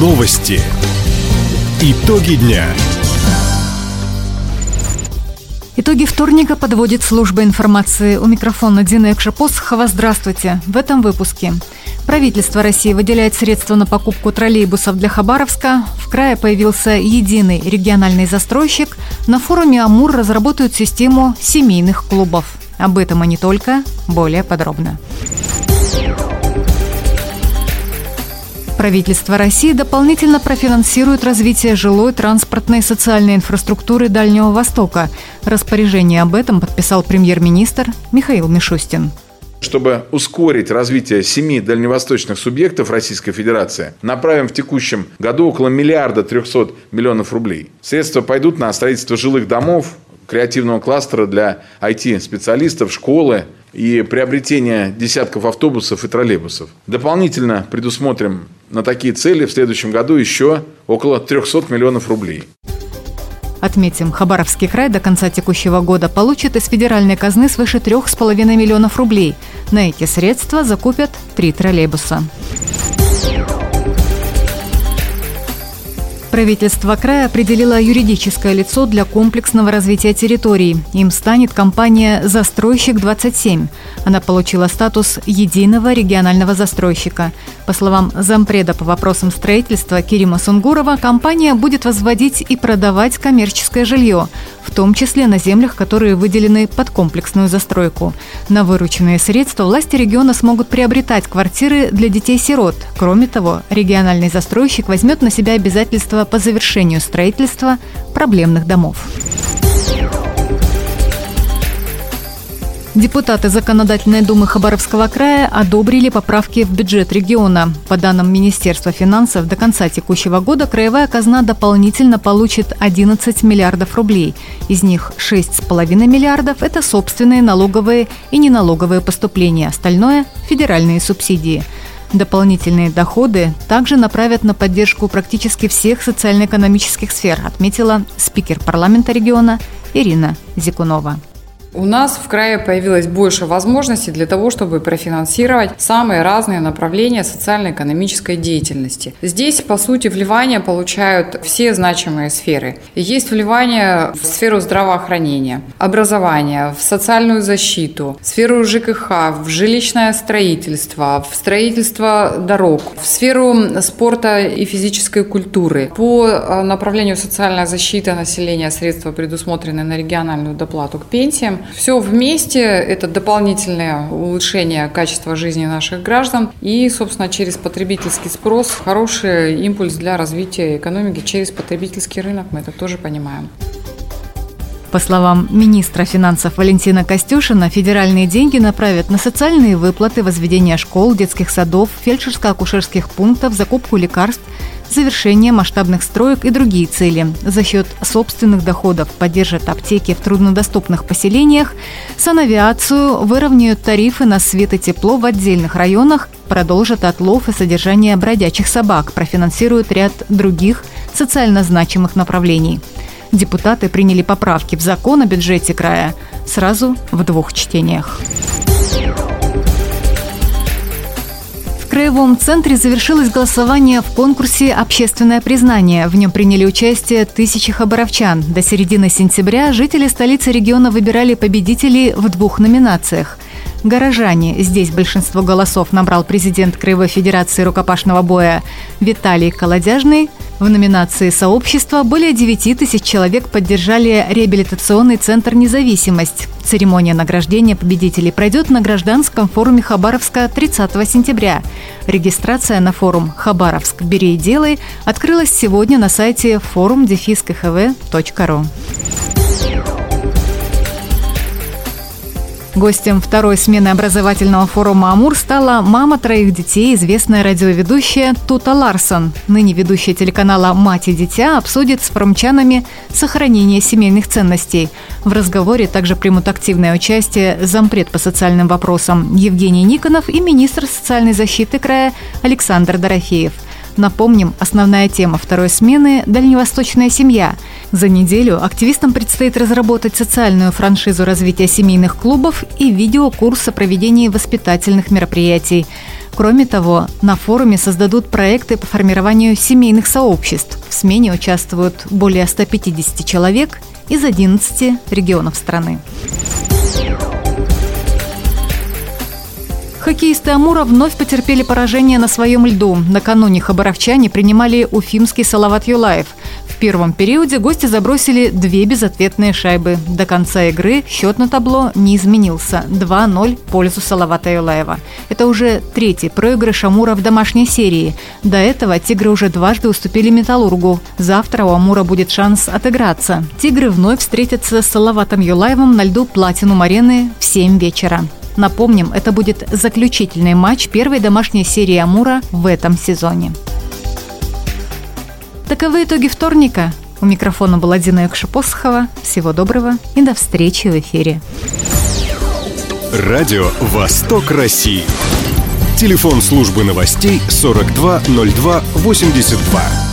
Новости. Итоги дня. Итоги вторника подводит служба информации. У микрофона Дина Экшапосхова. Здравствуйте. В этом выпуске. Правительство России выделяет средства на покупку троллейбусов для Хабаровска. В крае появился единый региональный застройщик. На форуме «Амур» разработают систему семейных клубов. Об этом и не только. Более подробно. Правительство России дополнительно профинансирует развитие жилой, транспортной и социальной инфраструктуры Дальнего Востока. Распоряжение об этом подписал премьер-министр Михаил Мишустин. Чтобы ускорить развитие семи дальневосточных субъектов Российской Федерации, направим в текущем году около миллиарда трехсот миллионов рублей. Средства пойдут на строительство жилых домов, креативного кластера для IT-специалистов, школы и приобретение десятков автобусов и троллейбусов. Дополнительно предусмотрим на такие цели в следующем году еще около 300 миллионов рублей. Отметим, Хабаровский край до конца текущего года получит из федеральной казны свыше 3,5 миллионов рублей. На эти средства закупят три троллейбуса. Правительство края определило юридическое лицо для комплексного развития территорий. Им станет компания «Застройщик-27». Она получила статус единого регионального застройщика. По словам зампреда по вопросам строительства Кирима Сунгурова, компания будет возводить и продавать коммерческое жилье, в том числе на землях, которые выделены под комплексную застройку. На вырученные средства власти региона смогут приобретать квартиры для детей-сирот. Кроме того, региональный застройщик возьмет на себя обязательства по завершению строительства проблемных домов. Депутаты Законодательной думы Хабаровского края одобрили поправки в бюджет региона. По данным Министерства финансов, до конца текущего года краевая казна дополнительно получит 11 миллиардов рублей. Из них 6,5 миллиардов – это собственные налоговые и неналоговые поступления, остальное – федеральные субсидии – Дополнительные доходы также направят на поддержку практически всех социально-экономических сфер, отметила спикер парламента региона Ирина Зикунова. У нас в крае появилось больше возможностей для того, чтобы профинансировать самые разные направления социально-экономической деятельности. Здесь, по сути, вливания получают все значимые сферы. Есть вливание в сферу здравоохранения, образования, в социальную защиту, в сферу ЖКХ, в жилищное строительство, в строительство дорог, в сферу спорта и физической культуры. По э, направлению социальная защита населения средства предусмотрены на региональную доплату к пенсиям. Все вместе – это дополнительное улучшение качества жизни наших граждан и, собственно, через потребительский спрос хороший импульс для развития экономики через потребительский рынок, мы это тоже понимаем. По словам министра финансов Валентина Костюшина, федеральные деньги направят на социальные выплаты, возведение школ, детских садов, фельдшерско-акушерских пунктов, закупку лекарств, завершение масштабных строек и другие цели. За счет собственных доходов поддержат аптеки в труднодоступных поселениях, санавиацию, выровняют тарифы на свет и тепло в отдельных районах, продолжат отлов и содержание бродячих собак, профинансируют ряд других социально значимых направлений – депутаты приняли поправки в закон о бюджете края сразу в двух чтениях. Краевом центре завершилось голосование в конкурсе «Общественное признание». В нем приняли участие тысячи хабаровчан. До середины сентября жители столицы региона выбирали победителей в двух номинациях – Горожане. Здесь большинство голосов набрал президент Краевой Федерации рукопашного боя Виталий Колодяжный. В номинации «Сообщество» более 9 тысяч человек поддержали реабилитационный центр «Независимость». Церемония награждения победителей пройдет на гражданском форуме Хабаровска 30 сентября. Регистрация на форум «Хабаровск. Бери и делай» открылась сегодня на сайте forum-khv.ru. Гостем второй смены образовательного форума «Амур» стала мама троих детей, известная радиоведущая Тута Ларсон. Ныне ведущая телеканала «Мать и дитя» обсудит с форумчанами сохранение семейных ценностей. В разговоре также примут активное участие зампред по социальным вопросам Евгений Никонов и министр социальной защиты края Александр Дорофеев – Напомним, основная тема второй смены – дальневосточная семья. За неделю активистам предстоит разработать социальную франшизу развития семейных клубов и видеокурс о проведении воспитательных мероприятий. Кроме того, на форуме создадут проекты по формированию семейных сообществ. В смене участвуют более 150 человек из 11 регионов страны. Хоккеисты Амура вновь потерпели поражение на своем льду. Накануне хабаровчане принимали уфимский Салават Юлаев. В первом периоде гости забросили две безответные шайбы. До конца игры счет на табло не изменился – 2-0 в пользу Салавата Юлаева. Это уже третий проигрыш Амура в домашней серии. До этого «Тигры» уже дважды уступили «Металлургу». Завтра у Амура будет шанс отыграться. «Тигры» вновь встретятся с Салаватом Юлаевым на льду Платинум-арены в 7 вечера. Напомним, это будет заключительный матч первой домашней серии «Амура» в этом сезоне. Таковы итоги вторника. У микрофона была Дина Якшапосхова. Всего доброго и до встречи в эфире. Радио «Восток России». Телефон службы новостей 420282.